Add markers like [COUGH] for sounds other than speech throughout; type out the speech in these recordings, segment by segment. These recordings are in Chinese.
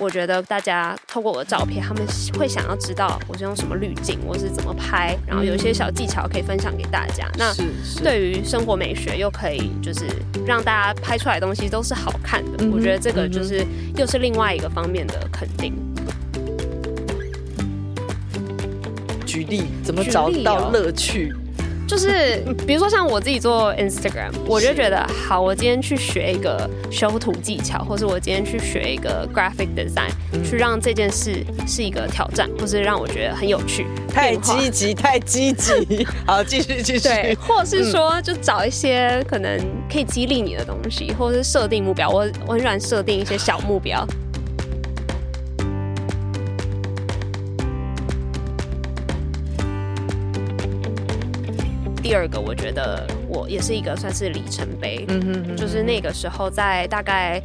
我觉得大家透过我的照片，他们会想要知道我是用什么滤镜，我是怎么拍，然后有一些小技巧可以分享给大家。那对于生活美学又可以就是让大家拍出来的东西都是好看的，我觉得这个就是又是另外一个方面的肯定。举例怎么找到乐趣？就是 [LAUGHS] 比如说像我自己做 Instagram，我就觉得好，我今天去学一个修图技巧，或是我今天去学一个 graphic design，嗯，去让这件事是一个挑战，或是让我觉得很有趣。太积极，太积极。[LAUGHS] 好，继续继续。对，或是说就找一些可能可以激励你的东西，或者是设定目标。我我很喜欢设定一些小目标。第二个，我觉得我也是一个算是里程碑，嗯哼，嗯，就是那个时候在大概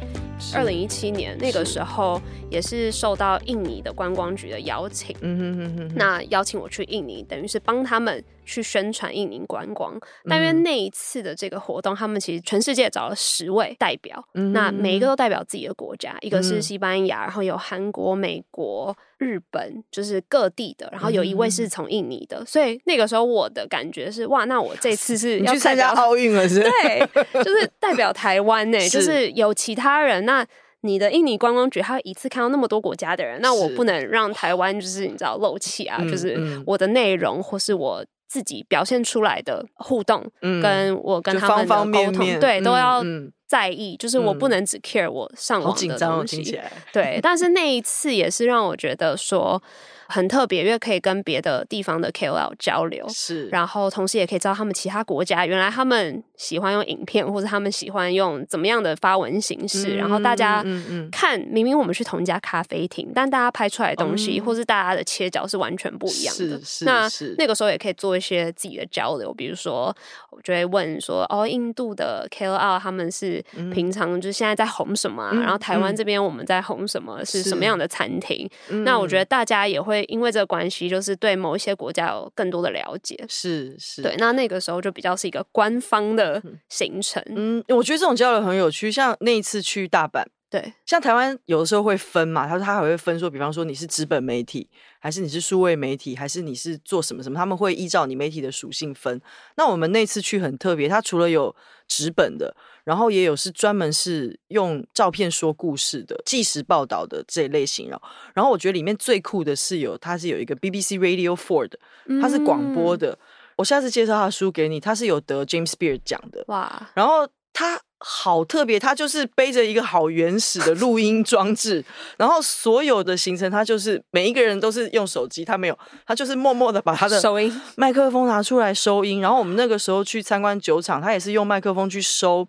二零一七年那个时候，也是受到印尼的观光局的邀请，嗯哼哼哼，那邀请我去印尼，等于是帮他们。去宣传印尼观光，但因为那一次的这个活动，他们其实全世界找了十位代表，嗯、那每一个都代表自己的国家，嗯、一个是西班牙，然后有韩国、美国、日本，就是各地的，然后有一位是从印尼的，所以那个时候我的感觉是，哇，那我这次 [LAUGHS] 是要参加奥运了是，是？对，就是。代表台湾呢，[LAUGHS] 就是有其他人，那你的印尼观光局他一次看到那么多国家的人，那我不能让台湾就是你知道漏气啊，就是我的内容或是我。自己表现出来的互动，嗯，跟我跟他们的沟通，对，都要在意，嗯。就是我不能只 care 我上网的东西，对。但是那一次也是让我觉得说。很特别，因为可以跟别的地方的 KOL 交流，是，然后同时也可以知道他们其他国家原来他们喜欢用影片，或者他们喜欢用怎么样的发文形式，嗯、然后大家看，明明我们去同一家咖啡厅，但大家拍出来的东西，嗯、或是大家的切角是完全不一样的。是是，那那个时候也可以做一些自己的交流，比如说我就会问说，哦，印度的 KOL 他们是平常就是现在在红什么、啊？嗯，然后台湾这边我们在红什么，是什么样的餐厅？那我觉得大家也会。因为这个关系，就是对某一些国家有更多的了解，是是，对。那那个时候就比较是一个官方的行程，嗯，我觉得这种交流很有趣。像那一次去大阪，对，像台湾有的时候会分嘛，他说他还会分说，比方说你是纸本媒体，还是你是数位媒体，还是你是做什么什么，他们会依照你媒体的属性分。那我们那次去很特别，他除了有纸本的。然后也有是专门是用照片说故事的纪实报道的这一类型，然后，然后我觉得里面最酷的是有，它是有一个 BBC Radio Four 的，它是广播的。嗯、我下次介绍他的书给你，他是有得 James Beard 奖的。哇！然后他。好特别，他就是背着一个好原始的录音装置，然后所有的行程他就是每一个人都是用手机，他没有，他就是默默的把他的收音麦克风拿出来收音。然后我们那个时候去参观酒厂，他也是用麦克风去收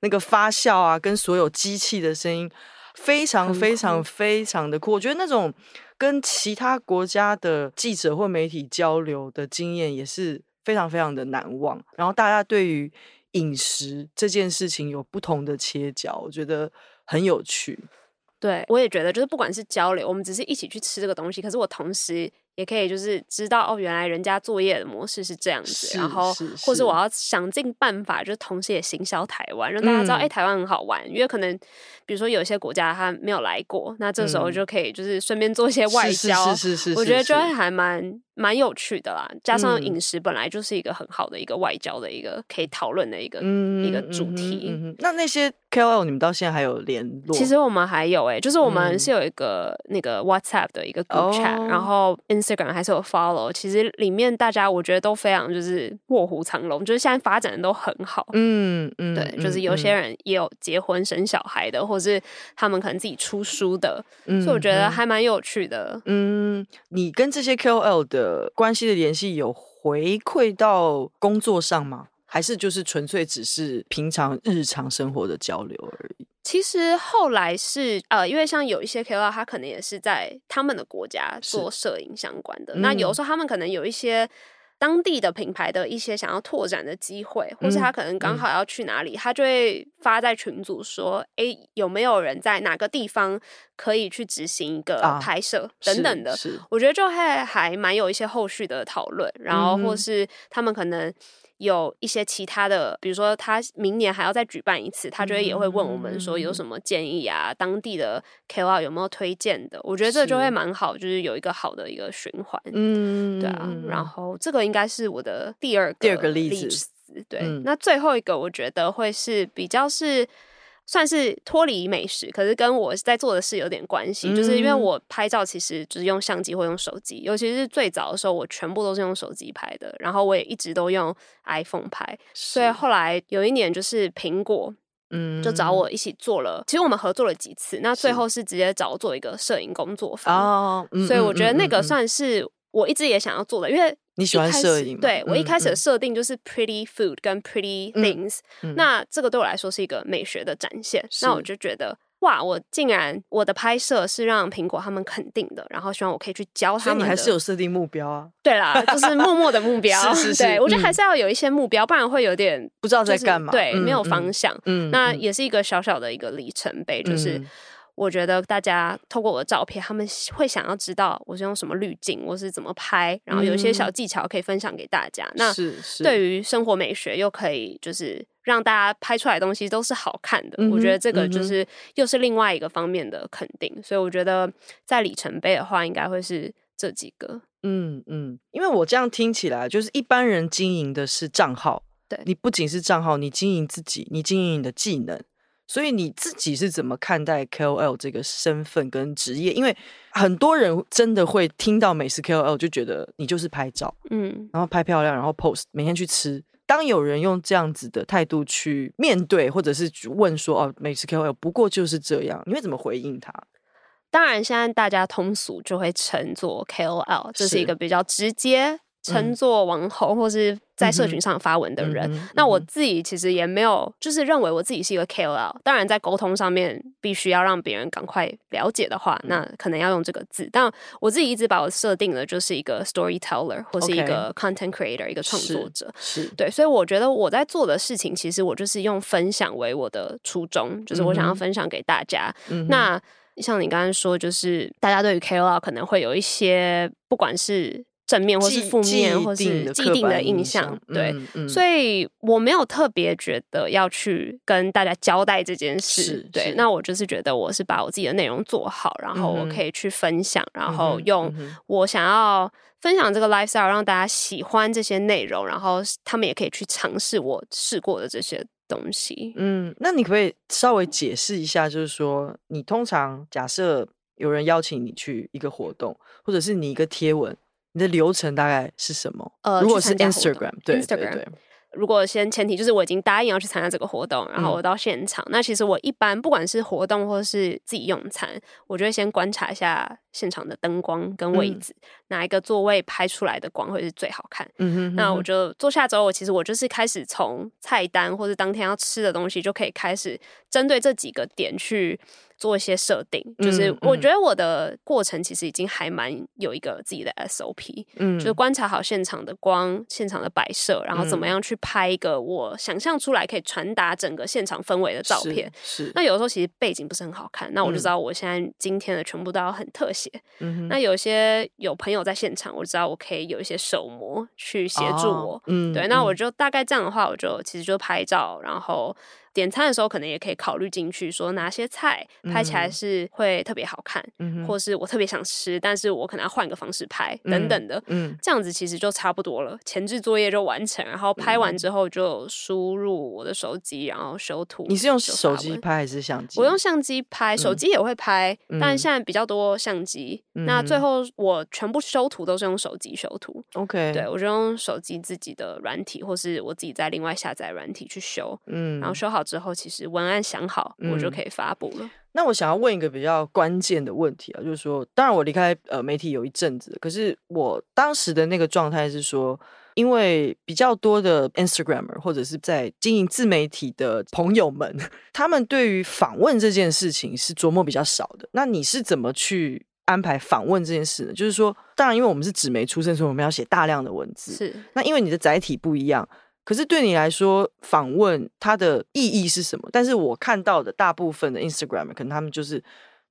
那个发酵啊，跟所有机器的声音，非常非常非常的酷。我觉得那种跟其他国家的记者或媒体交流的经验也是非常非常的难忘。然后大家对于饮食这件事情有不同的切角，我觉得很有趣。对，我也觉得，就是不管是交流，我们只是一起去吃这个东西，可是我同时。也可以就是知道哦，原来人家作业的模式是这样子，然后或是我要想尽办法，就是同时也行销台湾，让大家知道哎、嗯欸，台湾很好玩。因为可能比如说有些国家他没有来过，那这时候就可以就是顺便做一些外交，是是是是，我觉得就会还蛮蛮有趣的啦。加上饮食本来就是一个很好的一个外交的一个可以讨论的一个、嗯、一个主题。嗯嗯、那那些 KOL 你们到现在还有联络？其实我们还有哎、欸，就是我们是有一个那个 WhatsApp 的一个 group chat，、哦、然后 Instagram 还是有 follow，其实里面大家我觉得都非常就是卧虎藏龙，就是现在发展的都很好。嗯嗯，对，就是有些人也有结婚生小孩的，嗯、或是他们可能自己出书的，嗯、所以我觉得还蛮有趣的。嗯，你跟这些 KOL 的关系的联系有回馈到工作上吗？还是就是纯粹只是平常日常生活的交流而已？其实后来是呃，因为像有一些 KOL，他可能也是在他们的国家做摄影相关的。那有时候他们可能有一些当地的品牌的一些想要拓展的机会，或是他可能刚好要去哪里，他就会发在群组说：“哎、欸，有没有人在哪个地方可以去执行一个拍摄等等的？”我觉得就还还蛮有一些后续的讨论，然后或是他们可能。有一些其他的，比如说他明年还要再举办一次，他就会也会问我们说有什么建议啊，当地的 KOL 有没有推荐的？我觉得这就会蛮好，就是有一个好的一个循环。嗯，对啊。然后这个应该是我的第二个第二个例子。对，嗯、那最后一个我觉得会是比较是算是脱离美食，可是跟我在做的事有点关系，嗯、就是因为我拍照其实只是用相机或用手机，尤其是最早的时候，我全部都是用手机拍的，然后我也一直都用 iPhone 拍，所以后来有一年就是苹果，嗯，就找我一起做了，其实我们合作了几次，那最后是直接找我做一个摄影工作坊，哦，所以我觉得那个算是我一直也想要做的，因为。你喜欢摄影？对，我一开始的设定就是 pretty food 跟 pretty things，嗯嗯、那这个对我来说是一个美学的展现。那我就觉得，哇，我竟然我的拍摄是让苹果他们肯定的，然后希望我可以去教他们。你还是有设定目标啊？对啦，就是默默的目 [LAUGHS] 标。是是是。对，我觉得还是要有一些目标，不然会有点不知道在干嘛。对，没有方向。嗯，那也是一个小小的一个里程碑，就是。嗯我觉得大家透过我的照片，他们会想要知道我是用什么滤镜，我是怎么拍，然后有一些小技巧可以分享给大家。嗯、那对于生活美学，又可以就是让大家拍出来的东西都是好看的。嗯、我觉得这个就是又是另外一个方面的肯定。嗯、所以我觉得在里程碑的话，应该会是这几个。嗯嗯，因为我这样听起来，就是一般人经营的是账号，对，你不仅是账号，你经营自己，你经营你的技能。所以你自己是怎么看待 KOL 这个身份跟职业？因为很多人真的会听到美食 KOL 就觉得你就是拍照，嗯，然后拍漂亮，然后 post，每天去吃。当有人用这样子的态度去面对，或者是问说哦，美食 KOL 不过就是这样，你会怎么回应他？当然，现在大家通俗就会称作 KOL，这是一个比较直接。称作网红或是在社群上发文的人，那我自己其实也没有，就是认为我自己是一个 KOL。当然，在沟通上面必须要让别人赶快了解的话，嗯、那可能要用这个字。但我自己一直把我设定的就是一个 storyteller 或是一个 content creator，一个创作者。是，是对，所以我觉得我在做的事情，其实我就是用分享为我的初衷，就是我想要分享给大家。嗯、那像你刚刚说，就是大家对于 KOL 可能会有一些，不管是正面或是负面，或是既定的印象，对，所以我没有特别觉得要去跟大家交代这件事，是对。那我就是觉得我是把我自己的内容做好，然后我可以去分享，嗯、然后用我想要分享这个 lifestyle，让大家喜欢这些内容，然后他们也可以去尝试我试过的这些东西。嗯，那你可不可以稍微解释一下，就是说你通常假设有人邀请你去一个活动，或者是你一个贴文。你的流程大概是什么？呃，如果是 Instagram，对对对。如果先前提就是我已经答应要去参加这个活动，然后我到现场，嗯、那其实我一般不管是活动或是自己用餐，我就会先观察一下现场的灯光跟位置，嗯、哪一个座位拍出来的光会是最好看。嗯哼，哼，哼，那我就坐下之后，我其实我就是开始从菜单或者当天要吃的东西就可以开始针对这几个点去。做一些设定，就是我觉得我的过程其实已经还蛮有一个自己的 SOP，嗯，就是观察好现场的光、现场的摆设，然后怎么样去拍一个我想象出来可以传达整个现场氛围的照片。是，是那有的时候其实背景不是很好看，那我就知道我现在今天的全部都要很特写。嗯，那有些有朋友在现场，我知道我可以有一些手模去协助我。哦、嗯，对，那我就大概这样的话，我就其实就拍照，然后。点餐的时候，可能也可以考虑进去，说哪些菜拍起来是会特别好看，嗯、或是我特别想吃，但是我可能要换个方式拍，嗯、等等的，嗯，这样子其实就差不多了，前置作业就完成，然后拍完之后就输入我的手机，然后修图。你是用手机拍还是相机？我用相机拍，手机也会拍，嗯、但现在比较多相机。嗯、那最后我全部修图都是用手机修图。OK，对，我就用手机自己的软体，或是我自己再另外下载软体去修，嗯，然后修好。之后，其实文案想好，我就可以发布了。嗯。那我想要问一个比较关键的问题啊，就是说，当然我离开呃媒体有一阵子，可是我当时的那个状态是说，因为比较多的 Instagramer 或者是在经营自媒体的朋友们，[LAUGHS] 他们对于访问这件事情是琢磨比较少的。那你是怎么去安排访问这件事呢？就是说，当然因为我们是纸媒出身，所以我们要写大量的文字。是，那因为你的载体不一样。可是对你来说，访问它的意义是什么？但是我看到的大部分的 Instagram 可能他们就是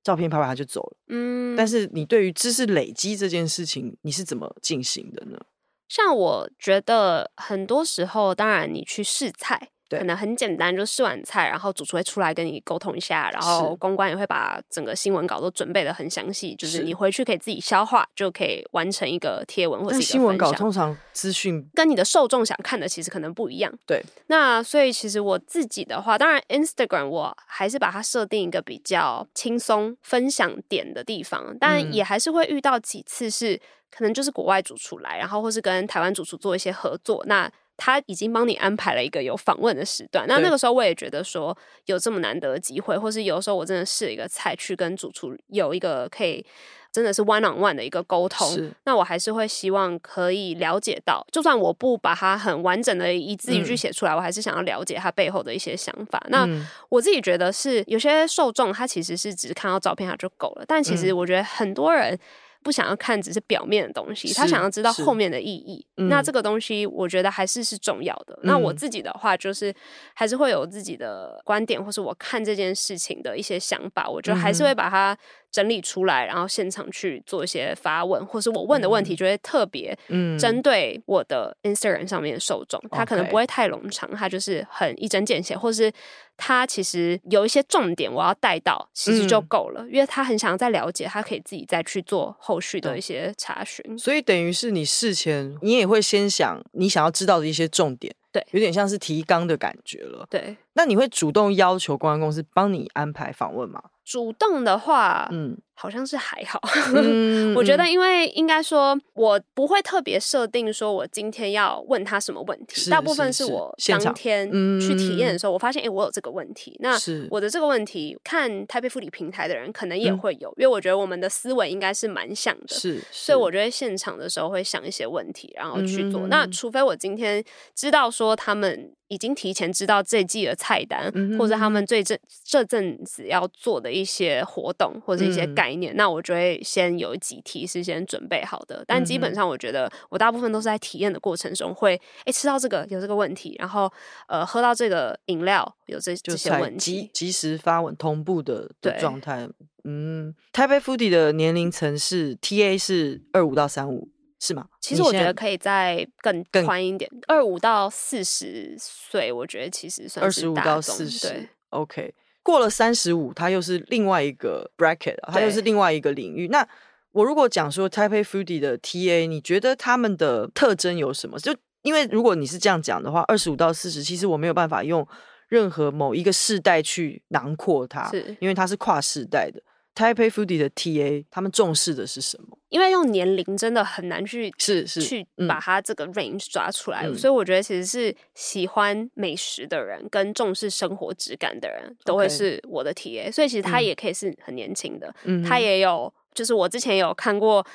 照片拍完他就走了。嗯，但是你对于知识累积这件事情，你是怎么进行的呢？像我觉得很多时候，当然你去试菜。可能很简单，就试完菜，然后主厨会出来跟你沟通一下，然后公关也会把整个新闻稿都准备的很详细，就是你回去可以自己消化，就可以完成一个贴文或者新闻稿。通常资讯跟你的受众想看的其实可能不一样。对，那所以其实我自己的话，当然 Instagram 我还是把它设定一个比较轻松分享点的地方，但也还是会遇到几次是可能就是国外主厨来，然后或是跟台湾主厨做一些合作，那。他已经帮你安排了一个有访问的时段，那那个时候我也觉得说有这么难得的机会，或是有时候我真的试了一个菜去跟主厨有一个可以真的是 one on one 的一个沟通，那我还是会希望可以了解到，就算我不把它很完整的一字一句写出来，嗯，我还是想要了解他背后的一些想法。那我自己觉得是有些受众他其实是只看到照片他就够了，但其实我觉得很多人。不想要看只是表面的东西，他想要知道后面的意义。那这个东西，我觉得还是是重要的。嗯。那我自己的话，就是还是会有自己的观点，或是我看这件事情的一些想法，我就还是会把它。整理出来，然后现场去做一些发问，或是我问的问题就会特别针对我的 Instagram 上面的受众，他、嗯、可能不会太冗长，他就是很一针见血，或是他其实有一些重点我要带到，其实就够了、嗯，因为他很想要再了解，他可以自己再去做后续的一些查询。所以等于是你事前你也会先想你想要知道的一些重点，对，有点像是提纲的感觉了。对，那你会主动要求公关公司帮你安排访问吗？主动的话，嗯。好像是还好，嗯、[LAUGHS] 我觉得，因为应该说，我不会特别设定说，我今天要问他什么问题。大部分是我当天去体验的时候，我发现，哎、欸，我有这个问题。那我的这个问题，看台北富理平台的人可能也会有、嗯，因为我觉得我们的思维应该是蛮像的。是，所以我觉得现场的时候会想一些问题，然后去做。嗯、那除非我今天知道说他们已经提前知道这季的菜单，嗯、或者他们最这这阵子要做的一些活动或者一些概念。那我就会先有几题是先准备好的，但基本上我觉得我大部分都是在体验的过程中会，哎、欸，吃到这个有这个问题，然后呃，喝到这个饮料有这这些问题，及及时发文同步的的状态。嗯，台北 Foodie 的年龄层是 TA 是二五到三五是吗？其实我觉得可以再更宽一点，二五到四十岁，我觉得其实算是二十五到四十。对，OK。过了三十五，它又是另外一个 bracket，它又是另外一个领域。那我如果讲说 Taipei Foodie 的 TA，你觉得他们的特征有什么？就因为如果你是这样讲的话，二十五到四十，其实我没有办法用任何某一个世代去囊括它，是因为它是跨世代的。Taipei Foodie 的 TA，他们重视的是什么？因为用年龄真的很难去是是去把它这个 range 抓出来，嗯，所以我觉得其实是喜欢美食的人跟重视生活质感的人都会是我的 TA，所以其实他也可以是很年轻的，嗯，他也有就是我之前有看过。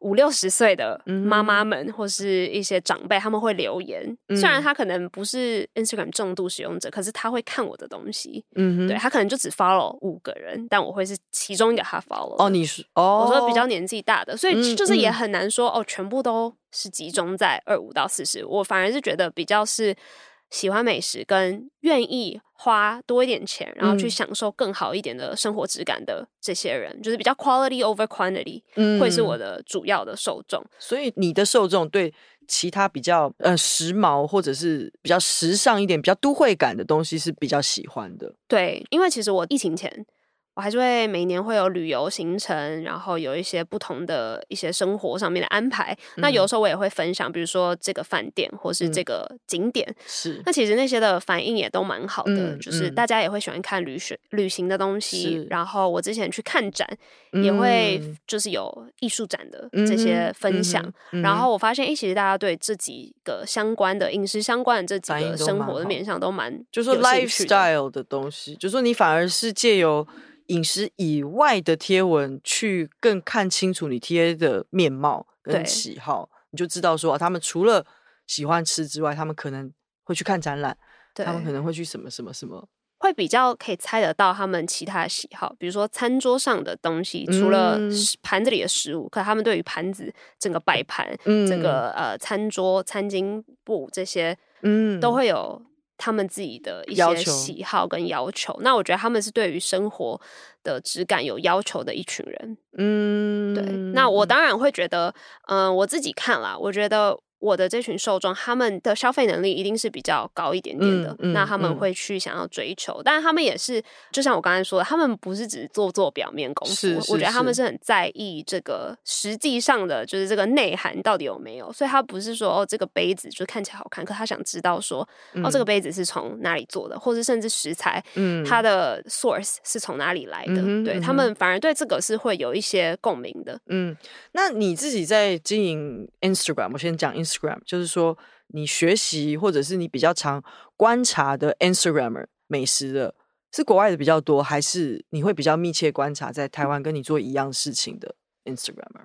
五六十岁的妈妈们或是一些长辈，他们会留言。嗯、虽然他可能不是 Instagram 重度使用者，可是他会看我的东西。嗯，对他可能就只 follow 五个人，但我会是其中一个他 follow。哦，你是哦，我说比较年纪大的，所以就是也很难说、嗯、哦，全部都是集中在二五到四十。我反而是觉得比较是。喜欢美食跟愿意花多一点钱，然后去享受更好一点的生活质感的这些人，嗯、就是比较 quality over quantity，嗯，会是我的主要的受众。所以你的受众对其他比较呃时髦或者是比较时尚一点、比较都会感的东西是比较喜欢的。对，因为其实我疫情前。我还是会每年会有旅游行程，然后有一些不同的一些生活上面的安排。嗯、那有时候我也会分享，比如说这个饭店或是这个景点。嗯、是。那其实那些的反应也都蛮好的，嗯、就是大家也会喜欢看旅行旅行的东西。然后我之前去看展，也会就是有艺术展的这些分享。嗯、然后我发现，哎，其实大家对这几个相关的饮食相关的这几个生活的面向都蛮，就是说 lifestyle 的东西，就是说你反而是借由。饮食以外的贴文，去更看清楚你 TA 的面貌跟喜好，你就知道说，他们除了喜欢吃之外，他们可能会去看展览，他们可能会去什么什么什么，会比较可以猜得到他们其他的喜好。比如说餐桌上的东西，除了盘子里的食物，嗯、可他们对于盘子整个摆盘、嗯，这个呃餐桌、餐巾布这些，嗯，都会有。他们自己的一些喜好跟要求，那我觉得他们是对于生活的质感有要求的一群人。嗯，对。那我当然会觉得，嗯、呃，我自己看啦，我觉得我的这群受众，他们的消费能力一定是比较高一点点的，嗯嗯、那他们会去想要追求，但是他们也是，就像我刚才说的，他们不是只做做表面功夫，是是是，我觉得他们是。很在意这个实际上的，就是这个内涵到底有没有，所以他不是说哦，这个杯子就看起来好看，可他想知道说、嗯、哦，这个杯子是从哪里做的，或者甚至食材，嗯，它的 source 是从哪里来的，嗯、对他们反而对这个是会有一些共鸣的，嗯，那你自己在经营 Instagram，我先讲 Instagram，就是说你学习或者是你比较常观察的 Instagramer 美食的，是国外的比较多，还是你会比较密切观察在台湾跟你做一样事情的 Instagramer？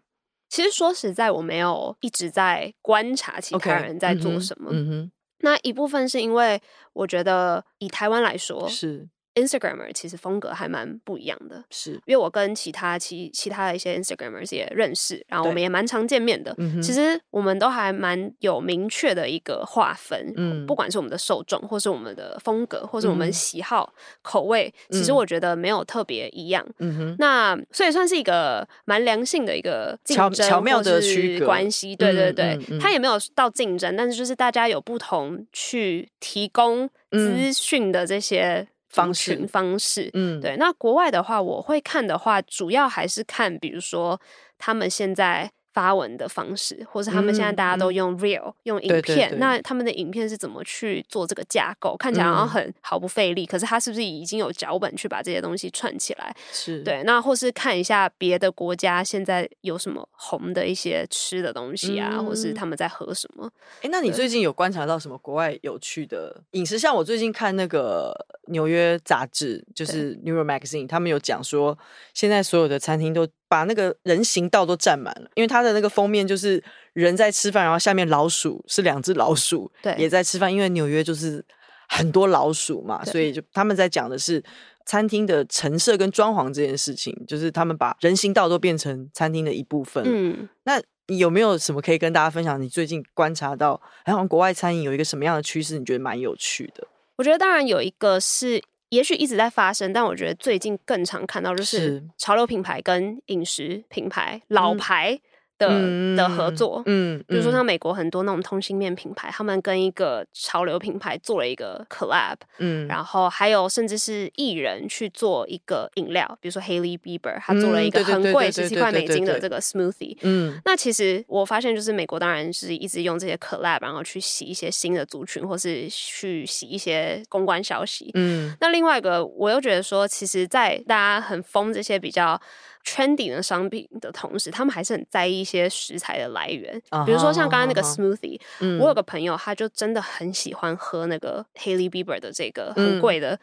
其实说实在，我没有一直在观察其他人在做什么。Okay. 嗯哼，那一部分是因为我觉得以台湾来说是。Instagramer 其实风格还蛮不一样的，是因为我跟其他其其他的一些 Instagramers 也认识，然后我们也蛮常见面的。其实我们都还蛮有明确的一个划分，嗯，不管是我们的受众，或是我们的风格，或是我们喜好、嗯、口味，其实我觉得没有特别一样。嗯哼，那所以算是一个蛮良性的一个竞争巧妙的区隔关系。对对对，它也没有到竞争，但是就是大家有不同去提供资讯的这些。方式方式，嗯，对。那国外的话，我会看的话，主要还是看，比如说他们现在。发文的方式，或是他们现在大家都用 Real、嗯、用影片，对对对，那他们的影片是怎么去做这个架构？看起来好像很毫不费力，嗯，可是他是不是已经有脚本去把这些东西串起来？是对。那或是看一下别的国家现在有什么红的一些吃的东西啊，嗯、或是他们在喝什么？哎、欸，那你最近有观察到什么国外有趣的饮食？像我最近看那个纽约杂志，就是 New York Magazine，他们有讲说，现在所有的餐厅都。把那个人行道都占满了，因为它的那个封面就是人在吃饭，然后下面老鼠是两只老鼠，[LAUGHS] 对，也在吃饭。因为纽约就是很多老鼠嘛，所以就他们在讲的是餐厅的陈设跟装潢这件事情，就是他们把人行道都变成餐厅的一部分。嗯，那你有没有什么可以跟大家分享？你最近观察到，好像国外餐饮有一个什么样的趋势？你觉得蛮有趣的？我觉得当然有一个是。也许一直在发生，但我觉得最近更常看到就是潮流品牌跟饮食品牌老牌。的、嗯、的合作，嗯，比如说像美国很多那种通心面品牌、嗯，他们跟一个潮流品牌做了一个 collab，嗯，然后还有甚至是艺人去做一个饮料，比如说 Hailey Bieber，他做了一个很贵十七块美金的这个 smoothie，嗯，那其实我发现就是美国当然是一直用这些 collab，然后去洗一些新的族群，或是去洗一些公关消息，嗯，那另外一个我又觉得说，其实，在大家很疯这些比较。Trendy 的商品的同时，他们还是很在意一些食材的来源。Uh -huh, 比如说像刚刚那个 smoothie，uh -huh, 我有个朋友，他就真的很喜欢喝那个 Hailey Bieber 的这个很贵的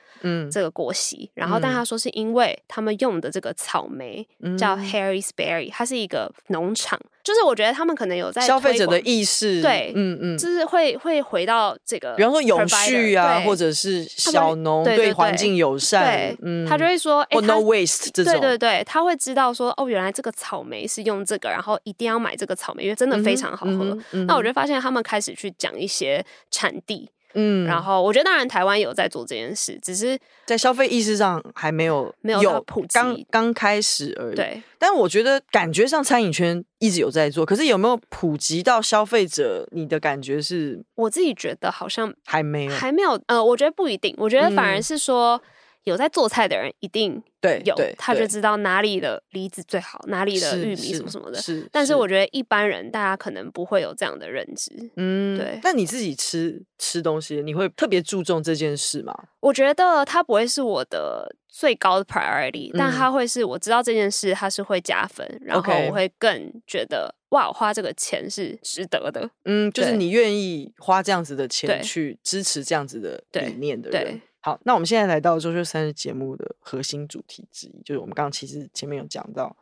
这个果昔。然后，但他说是因为他们用的这个草莓叫 Harry's Berry，它是一个农场。就是我觉得他们可能有在消费者的意识，对，嗯嗯，就是会会回到这个，比方说永续啊，或者是小农对环境友善，对，嗯，他就会说，或 no waste 这种，对对对，他会知道说，哦，原来这个草莓是用这个，然后一定要买这个草莓，因为真的非常好喝。嗯嗯、那我就发现他们开始去讲一些产地。嗯，然后我觉得当然台湾有在做这件事，只是在消费意识上还没有没有到普及，刚刚开始而已。对，但我觉得感觉上餐饮圈一直有在做，可是有没有普及到消费者？你的感觉是？我自己觉得好像还没有，还没有。呃，我觉得不一定，我觉得反而是说。嗯有在做菜的人一定有，他就知道哪里的梨子最好，哪里的玉米什么什么的。是，是，但是我觉得一般人大家可能不会有这样的认知。嗯，对。那你自己吃吃东西，你会特别注重这件事吗？我觉得它不会是我的最高的 priority，嗯，但它会是我知道这件事它是会加分，然后我会更觉得哇，我花这个钱是值得的。嗯，就是你愿意花这样子的钱去支持这样子的理念的人。好，那我们现在来到周休三日节目的核心主题之一，就是我们刚刚其实前面有讲到，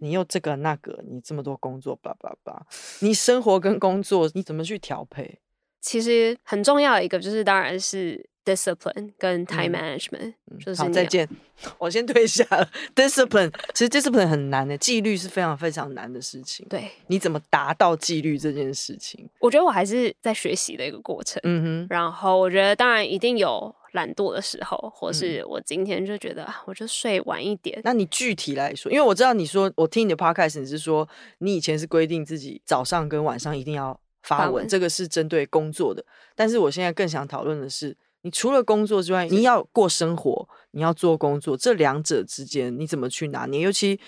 你又这个那个，你这么多工作，叭叭叭，你生活跟工作你怎么去调配？其实很重要的一个就是，当然是 discipline 跟 time management，嗯。就是好，再见，[LAUGHS] 我先退下了。discipline 其实 discipline 很难的，纪律是非常非常难的事情。对，你怎么达到纪律这件事情？我觉得我还是在学习的一个过程。嗯哼，然后我觉得当然一定有。懒惰的时候，或是我今天就觉得，嗯、我就睡晚一点。那你具体来说，因为我知道你说，我听你的 podcast，你是说你以前是规定自己早上跟晚上一定要发文，这个是针对工作的。但是我现在更想讨论的是，你除了工作之外，你要过生活，你要做工作，这两者之间你怎么去拿捏？尤其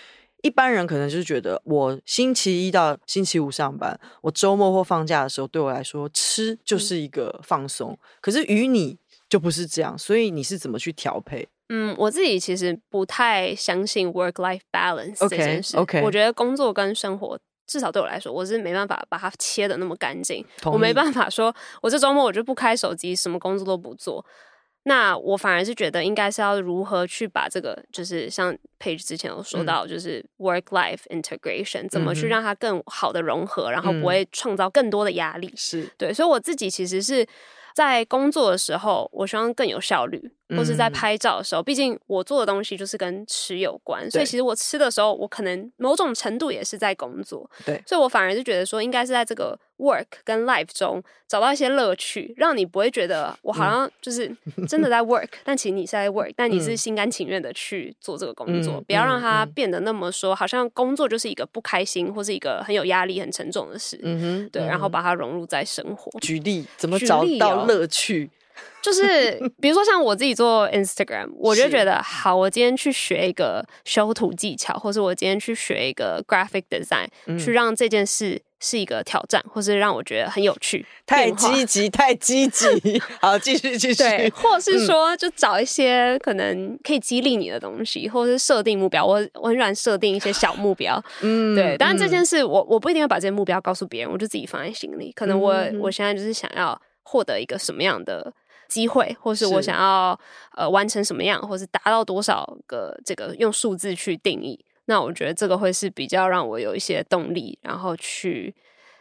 一般人可能就是觉得，我星期一到星期五上班，我周末或放假的时候，对我来说吃就是一个放松。可是与你就不是这样，所以你是怎么去调配？嗯，我自己其实不太相信 work-life balance 这件事。OK，okay. 我觉得工作跟生活。至少对我来说，我是没办法把它切的那么干净。我没办法说，我这周末我就不开手机，什么工作都不做。那我反而是觉得，应该是要如何去把这个，就是像 Paige 之前有说到，就是 work life integration，、嗯、怎么去让它更好的融合，然后不会创造更多的压力。是对，所以我自己其实是在工作的时候，我希望更有效率。或是在拍照的时候，毕竟我做的东西就是跟吃有关，所以其实我吃的时候，我可能某种程度也是在工作。对，所以我反而是觉得说，应该是在这个 work 跟 life 中找到一些乐趣，让你不会觉得我好像就是真的在 work，[LAUGHS] 但其实你是在 work，但你是心甘情愿的去做这个工作，不要让它变得那么说，好像工作就是一个不开心或是一个很有压力、很沉重的事。嗯哼，对，然后把它融入在生活。举例，怎么找到乐趣？就是比如说像我自己做 Instagram，我就觉得好，我今天去学一个修图技巧，或是我今天去学一个 graphic design，、嗯、去让这件事是一个挑战，或是让我觉得很有趣。太积极，太积极。[LAUGHS] 好，继续继续。对，或是说就找一些可能可以激励你的东西，或是设定目标。我我很喜欢设定一些小目标。[LAUGHS] 嗯，对。当然这件事我我不一定要把这些目标告诉别人，我就自己放在心里。可能我、嗯、我现在就是想要获得一个什么样的。机会，或是我想要呃完成什么样，或是达到多少个这个用数字去定义，那我觉得这个会是比较让我有一些动力，然后去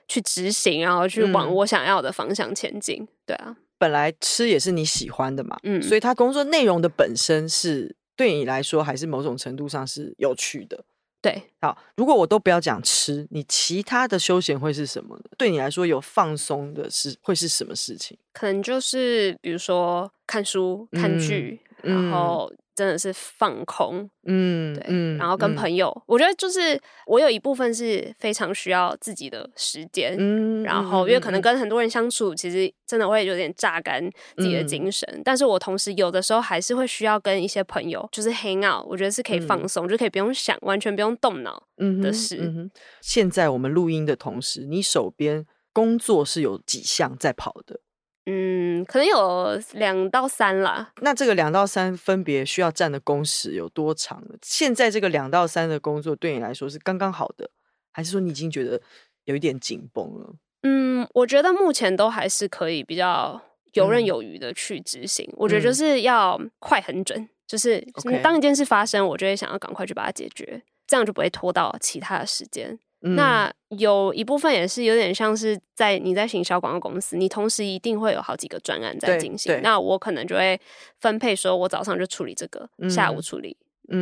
去执行，然后去往我想要的方向前进。嗯、对啊，本来吃也是你喜欢的嘛，嗯，所以他工作内容的本身是对你来说还是某种程度上是有趣的。对，好，如果我都不要讲吃，你其他的休闲会是什么呢？对你来说有放松的是会是什么事情？可能就是比如说看书、看剧，嗯、然后。真的是放空，嗯，对，嗯，然后跟朋。友，嗯、我觉得就是我有一部分是非常需要自己的时间，嗯，然后因为可能跟很多人相处，其实真的会有点榨干自己的精神，嗯、但是我同时有的时候还是会需要跟一些朋友就是 hang out，我觉得是可以放松，嗯、就可以不用想，完全不用动脑的事。现在我们录音的同时，你手边工作是有几项在跑的？嗯，可能有两到三啦。那这个两到三分别需要占的工时有多长呢？现在这个两到三的工作对你来说是刚刚好的，还是说你已经觉得有一点紧绷了？嗯，我觉得目前都还是可以比较游刃有余的去执行。嗯、我觉得就是要快很准，就是当一件事发生，我就会想要赶快去把它解决，这样就不会拖到其他的时间。嗯、那有一部分也是有点像是在你在行销广告公司，你同时一定会有好几个专案在进行。那我可能就会分配说，我早上就处理这个，嗯、下午处理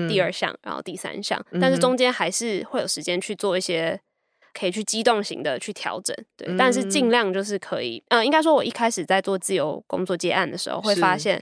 第二项，嗯、然后第三项。嗯、但是中间还是会有时间去做一些可以去机动型的去调整。对，嗯、但是尽量就是可以，嗯、呃，应该说，我一开始在做自由工作接案的时候，会发现。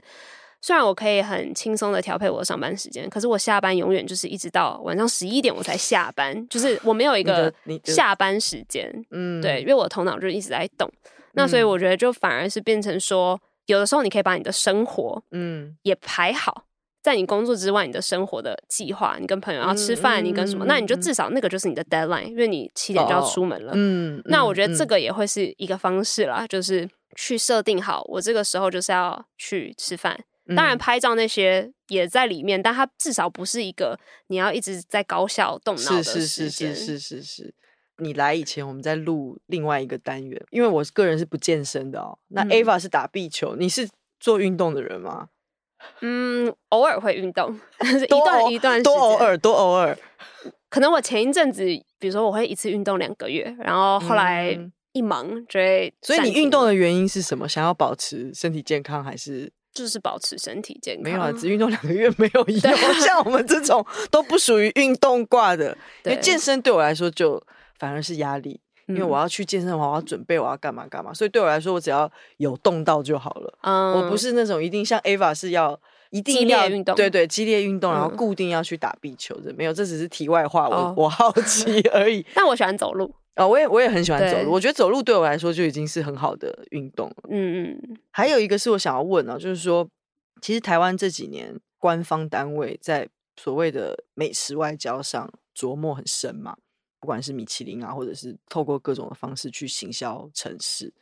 虽然我可以很轻松的调配我的上班时间，可是我下班永远就是一直到晚上十一点我才下班，就是我没有一个下班时间。嗯，对，因为我的头脑就一直在动。嗯、那所以我觉得就反而是变成说，有的时候你可以把你的生活，嗯，也排好，在你工作之外，你的生活的计划，你跟朋友要吃饭，嗯、你跟什么，嗯、那你就至少那个就是你的 deadline，因为你七点就要出门了。嗯，那我觉得这个也会是一个方式啦，就是去设定好，我这个时候就是要去吃饭。当然，拍照那些也在里面，嗯、但它至少不是一个你要一直在高效动脑的时间。是是是是是是是。你来以前，我们在录另外一个单元，因为我个人是不健身的哦。那 Ava 是打壁球，嗯、你是做运动的人吗？嗯，偶尔会运动，但是一段一段多偶尔，多偶尔。可能我前一阵子，比如说我会一次运动两个月，然后后来一忙就会。所以你运动的原因是什么？想要保持身体健康，还是？就是保持身体健康。没有啊，只运动两个月没有 [LAUGHS] 用。对 [LAUGHS] 像我们这种都不属于运动挂的，因为健身对我来说就反而是压力，嗯、因为我要去健身房，我要准备，我要干嘛干嘛。所以对我来说，我只要有动到就好了。嗯，我不是那种一定像 Ava 是要一定要运动，对对，激烈运动，然后固定要去打壁球的，嗯、没有，这只是题外话。我、哦、我好奇而已。[LAUGHS] 但我喜欢走路。啊、哦，我也我也很喜欢走路。我觉得走路对我来说就已经是很好的运动了。嗯嗯。还有一个是我想要问啊，就是说，其实台湾这几年官方单位在所谓的美食外交上琢磨很深嘛，不管是米其林啊，或者是透过各种的方式去行销城市。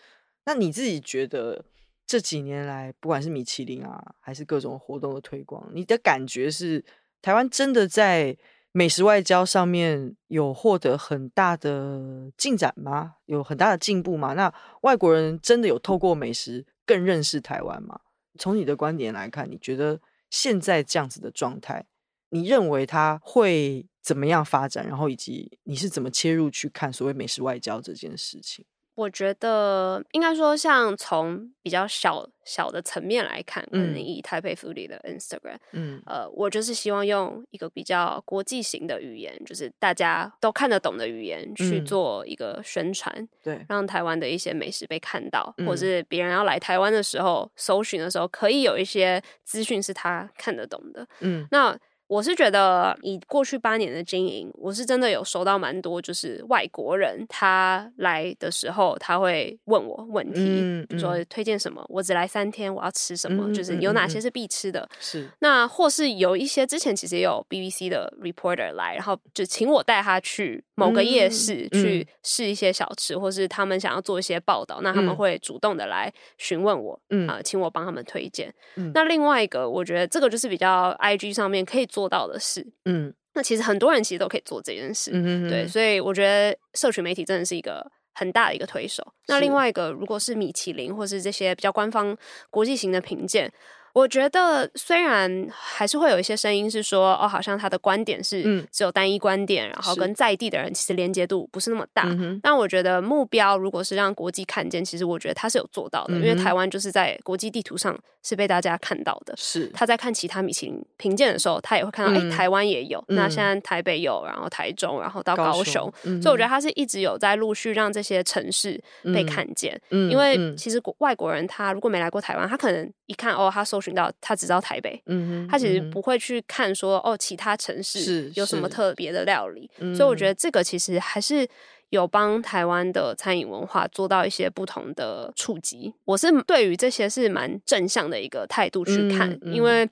那你自己觉得这几年来，不管是米其林啊，还是各种活动的推广，你的感觉是台湾真的在美食外交上面有获得很大的进展吗？有很大的进步吗？那外国人真的有透过美食更认识台湾吗？从你的观点来看，你觉得现在这样子的状态，你认为它会怎么样发展？然后以及你是怎么切入去看所谓美食外交这件事情？我觉得应该说，像从比较小小的层面来看，可能以台北 Foodie 的 Instagram，嗯，呃，我就是希望用一个比较国际型的语言，就是大家都看得懂的语言去做一个宣传，嗯、对，让台湾的一些美食被看到，嗯、或者是别人要来台湾的时候搜寻的时候，可以有一些资讯是他看得懂的，嗯，那。我是觉得，以过去八年的经营，我是真的有收到蛮多，就是外国人他来的时候，他会问我问题，嗯、比如说推荐什么，我只来三天，我要吃什么，嗯、就是有哪些。是必吃的。是、嗯、那或是有一些之前其实也有 BBC 的 reporter 来，然后就请我带他去某个夜市去试一些小吃，嗯、或是他们想要做一些报道，那他们会主动的来询问我，嗯、呃，请我帮他们推荐。嗯、那另外一个，我觉得这个就是比较 IG 上面可以。做到的事，嗯，那其实很多人其实都可以做这件事，嗯哼哼，对，所以我觉得社群媒体真的是一个很大的一个推手。那另外一个，如果是米其林或是这些比较官方国际型的评鉴。我觉得虽然还是会有一些声音是说，哦，好像他的观点是只有单一观点，嗯、然后跟在地的人其实连接度不是那么大。是但我觉得目标如果是让国际看见，其实我觉得他是有做到的，嗯、因为台湾就是在国际地图上是被大家看到的。是他在看其他米其林评鉴的时候，他也会看到，哎、嗯，台湾也有。嗯、那现在台北有，然后台中，然后到高雄，高雄嗯、所以我觉得他是一直有在陆续让这些城市被看见。嗯、因为其实国外国人他如果没来过台湾，他可能一看哦，他搜寻到他只知道台北，嗯哼，他其实不会去看说哦，其他城市有什么特别的料理，所以我觉得这个其实还是有帮台湾的餐饮文化做到一些不同的触及。我是对于这些是蛮正向的一个态度去看，嗯嗯、因为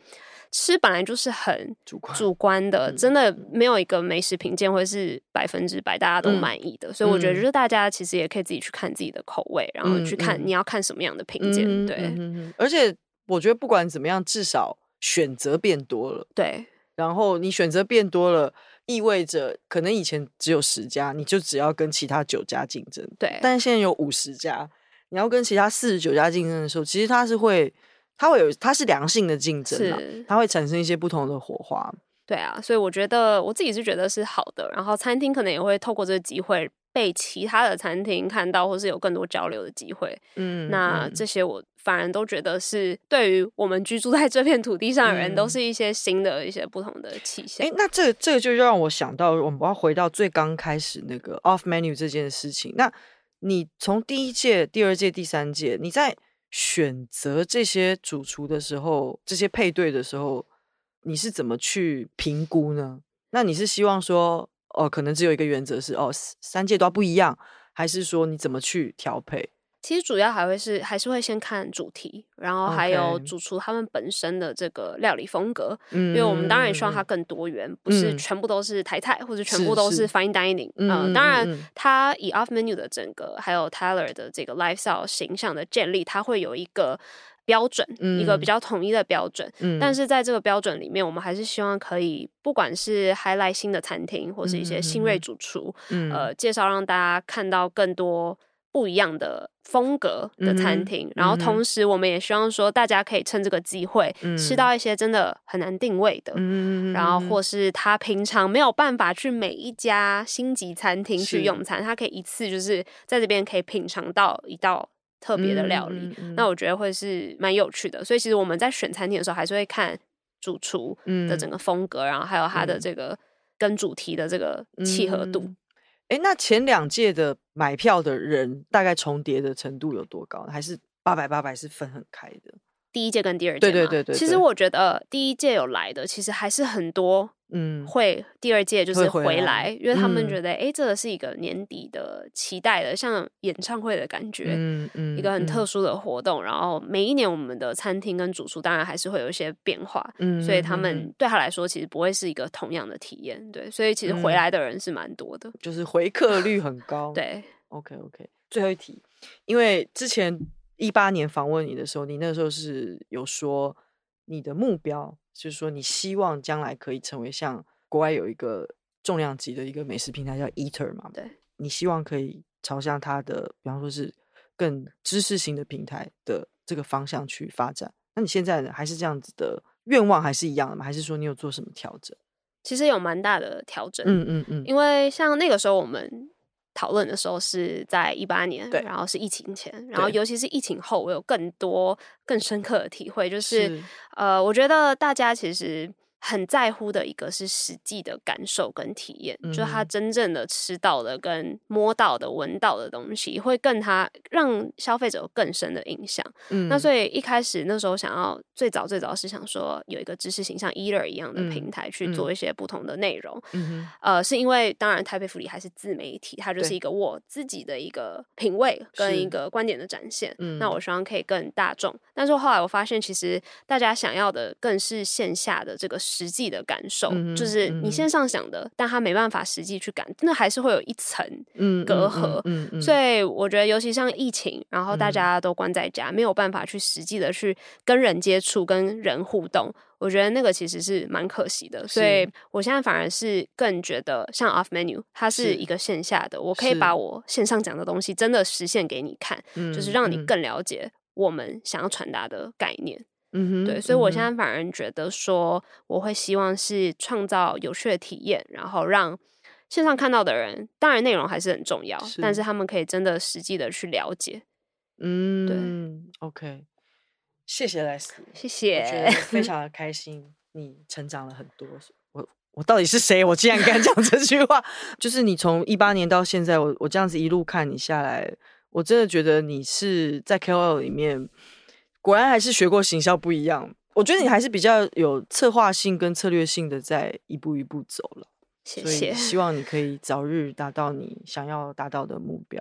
吃本来就是很主观主观的，嗯、真的没有一个美食评鉴会是百分之百大家都满意的，嗯、所以我觉得就是大家其实也可以自己去看自己的口味，然后去看你要看什么样的评鉴，嗯、对、而且。我觉得不管怎么样，至少选择变多了。对，然后你选择变多了，意味着可能以前只有十家，你就只要跟其他九家竞争。对，但现在有五十家，你要跟其他四十九家竞争的时候，其实它是会，它会有，它是良性的竞争，是它会产生一些不同的火花。对啊，所以我觉得我自己是觉得是好的，然后餐厅可能也会透过这个机会。被其他的餐厅看到，或是有更多交流的机会，嗯，那这些我反而都觉得是对于我们居住在这片土地上的人，都是一些新的一些不同的气象。哎、嗯，那这个这个就让我想到，我们要回到最刚开始那个 off menu 这件事情。那你从第一届、第二届、第三届，你在选择这些主厨的时候，这些配对的时候，你是怎么去评估呢？那你是希望说？哦，可能只有一个原则是哦，三届都要不一样，还是说你怎么去调配？其实主要还会是还是会先看主题，然后还有主厨他们本身的这个料理风格，嗯、因为我们当然也希望它更多元，嗯、不是全部都是台菜，嗯、或者全部都是 fine dining。嗯、呃，当然它以 off menu 的整个还有 Tyler 的这个 lifestyle 形象的建立，它会有一个。标准，嗯、一个比较统一的标准，嗯、但是在这个标准里面，我们还是希望可以，不管是 highlight 新的餐厅，或是一些新锐主厨，嗯、呃，介绍让大家看到更多不一样的风格的餐厅，嗯、然后同时我们也希望说，大家可以趁这个机会吃到一些真的很难定位的，嗯、然后或是他平常没有办法去每一家星级餐厅去用餐，他可以一次就是在这边可以品尝到一道。特别的料理，那我觉得会是蛮有趣的。所以其实我们在选餐厅的时候，还是会看主厨的整个风格，嗯、然后还有他的这个跟主题的这个契合度。哎、嗯，那前两届的买票的人大概重叠的程度有多高？还是八百八百是分很开的？第一届跟第二届，对对对对。其实我觉得第一届有来的，其实还是很多。嗯，会第二届就是回来，因为他们觉得，哎、嗯，这个是一个年底的期待的，像演唱会的感觉，嗯嗯，一个很特殊的活动。嗯、然后每一年我们的餐厅跟主厨当然还是会有一些变化，嗯，所以他们对他来说其实不会是一个同样的体验，对，所以其实回来的人是蛮多的，就是回客率很 [LAUGHS] 高。对，OK OK，最后一题，因为之前一八年访问你的时候，你那个时候是有说你的目标。就是说，你希望将来可以成为像国外有一个重量级的一个美食平台叫 Eater 嘛？对，你希望可以朝向它的，比方说是更知识型的平台的这个方向去发展。那你现在呢，还是这样子的愿望还是一样的吗？还是说你有做什么调整？其实有蛮大的调整，嗯嗯嗯，因为像那个时候我们。讨论的时候是在一八年，对，然后是疫情前，然后尤其是疫情后，我有更多更深刻的体会，就是，是呃，我觉得大家其实。很在乎的一个是实际的感受跟体验，嗯、就是他真正的吃到的、跟摸到的、闻到的东西，会更他让消费者有更深的印象。嗯，那所以一开始那时候想要最早最早是想说有一个知识型像 Eater 一样的平台去做一些不同的内容。嗯，呃，是因为当然台北福利还是自媒体，它就是一个我自己的一个品味跟一个观点的展现。嗯，那我希望可以更大众，但是后来我发现其实大家想要的更是线下的这个。实际的感受，嗯、就是你线上想的，嗯、但他没办法实际去感，那还是会有一层隔阂。所以我觉得，尤其像疫情，然后大家都关在家，嗯、没有办法去实际的去跟人接触、跟人互动，我觉得那个其实是蛮可惜的。所以我现在反而是更觉得，像 Off Menu，它是一个线下的，我可以把我线上讲的东西真的实现给你看，就是让你更了解我们想要传达的概念。嗯哼，对，所以我现在反而觉得说，我会希望是创造有趣的体验，然后让线上看到的人，当然内容还是很重要，是，但是他们可以真的实际的去了解。嗯，对，OK，谢谢 Leslie，谢谢，我觉得非 [LAUGHS] 常的开心，你成长了很多。我我到底是谁？我竟然敢讲 [LAUGHS] 这句话？就是你从一八年到现在，我我这样子一路看你下来，我真的觉得你是在 KOL 里面。果然还是学过行销不一样，我觉得你还是比较有策划性跟策略性的在一步一步走了。谢谢，希望你可以早日达到你想要达到的目标。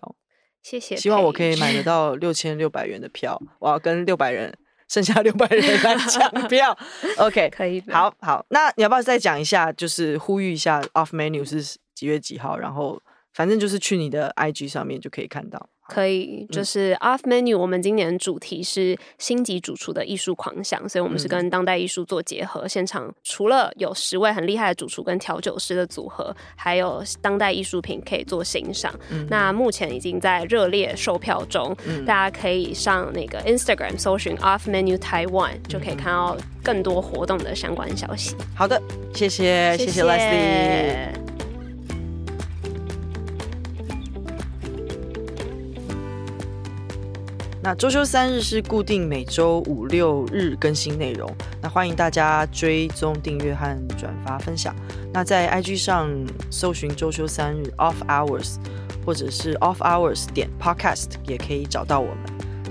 谢谢，希望我可以买得到六千六百元的票，我要跟六百人，剩下六百人来抢票。[LAUGHS] OK，可以，好好，那你要不要再讲一下，就是呼吁一下 Off Menu 是几月几号？然后反正就是去你的 IG 上面就可以看到。可以，就是 Off Menu，我们今年主题是星级主厨的艺术狂想，所以我们是跟当代艺术做结合。现场除了有十位很厉害的主厨跟调酒师的组合，还有当代艺术品可以做欣赏。嗯、那目前已经在热烈售票中，嗯、大家可以上那个 Instagram 搜寻 Off Menu Taiwan，就可以看到更多活动的相关消息。好的，谢谢，谢谢 Leslie。那周休三日是固定每周五六日更新内容，那欢迎大家追踪、订阅和转发分享。那在 IG 上搜寻周休三日 Off Hours，或者是 Off Hours 点 Podcast 也可以找到我们。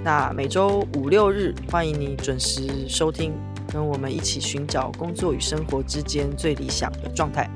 那每周五六日欢迎你准时收听，跟我们一起寻找工作与生活之间最理想的状态。